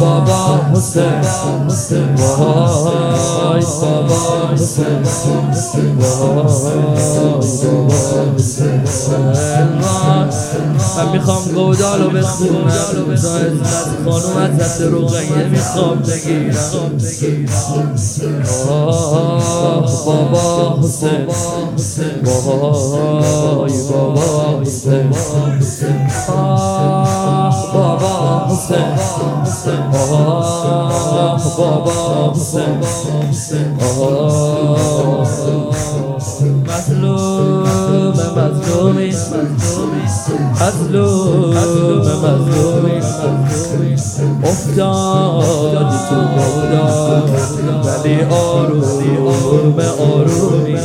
بابا من می‌خوام گودالو بخونم. زاید خانوم از دست رقیه می‌خوام بگیرم. بابا حسین. بابا حسین. بابا حسین. بابا حسین. مظلوم مظلوم مظلومی افتاد تو مولا ولی آروم آرومی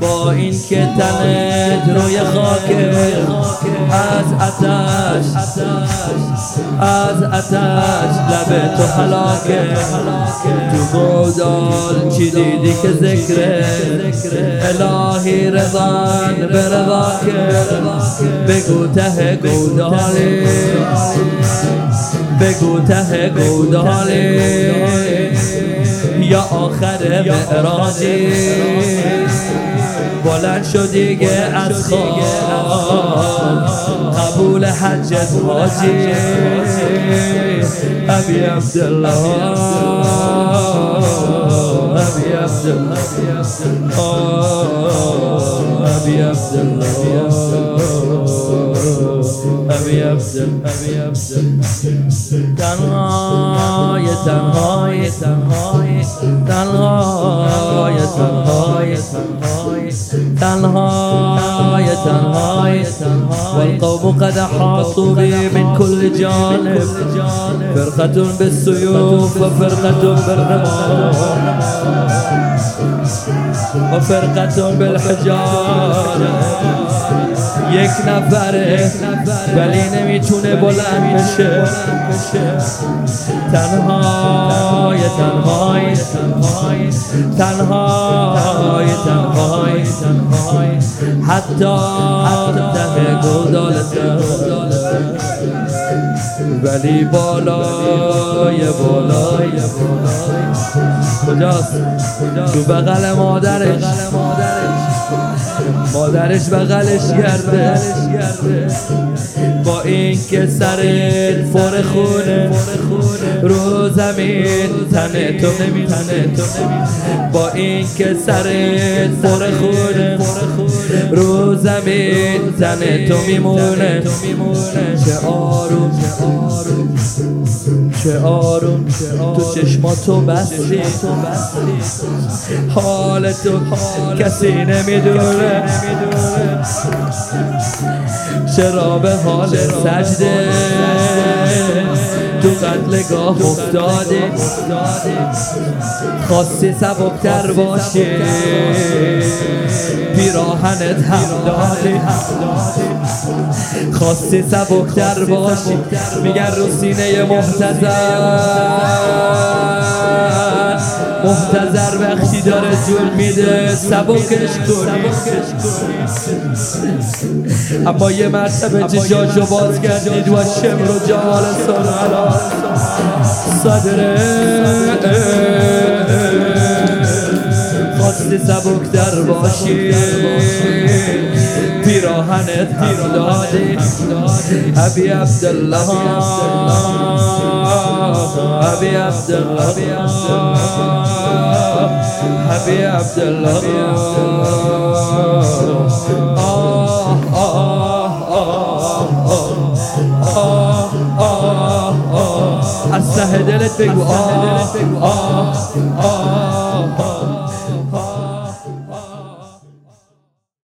با این که تنت روی خاک از اتش از اتش لب تو حلاکه. تو گودال چی دیدی که ذکر الهی رضان به رضاکه. بگو ته گودالی. بگو ته گودالی. یا آخر معراجی. بلند شد دیگه از خواب. قبول حجت حاجی ابی عبدالله ابی عبدالله ابی عبدالله تنهای تنهای تنهای تنهای تنهای تنهای. تنهای والقوم قد احاطوا بي من كل جانب. فرقة بالسيوف وفرقة بالرمال وفرقة بالحجارة. یک نفره ولی نمی‌تونه بلند بشه. تنهای تنهای تنهای تنهای تنهای حتی ته گودالت ولی بالای بالای کجاست؟ تو بغل مادرش. مادرش بغلش گرده. با این که سرت فر خونه رو زمین تنه تو نمیتنه با این که سرت فر خونه رو زمین تنه تو میمونه. چه آروم چه آروم. تو چشماتو بستی. حال تو کسی نمی‌دونه. چرا به حال سجده. تو قتلگاه افتاده خواستی سبکتر باشی. پیراهنت هم داده خواستی سبکتر باشی. میگن رو سینه محتضر. محتضر وقتی داره جول میده سبکش کنی. اما یه مرتبه چشاشو باز کردید و شمر و جمال سرعلا صدره خواستی سبکتر باشی. يدير دادي أبي عبد الله. أبي عبد الله. أبي عبد الله. آه آه آه. آه آه استهدلت بك آه. آه. آه.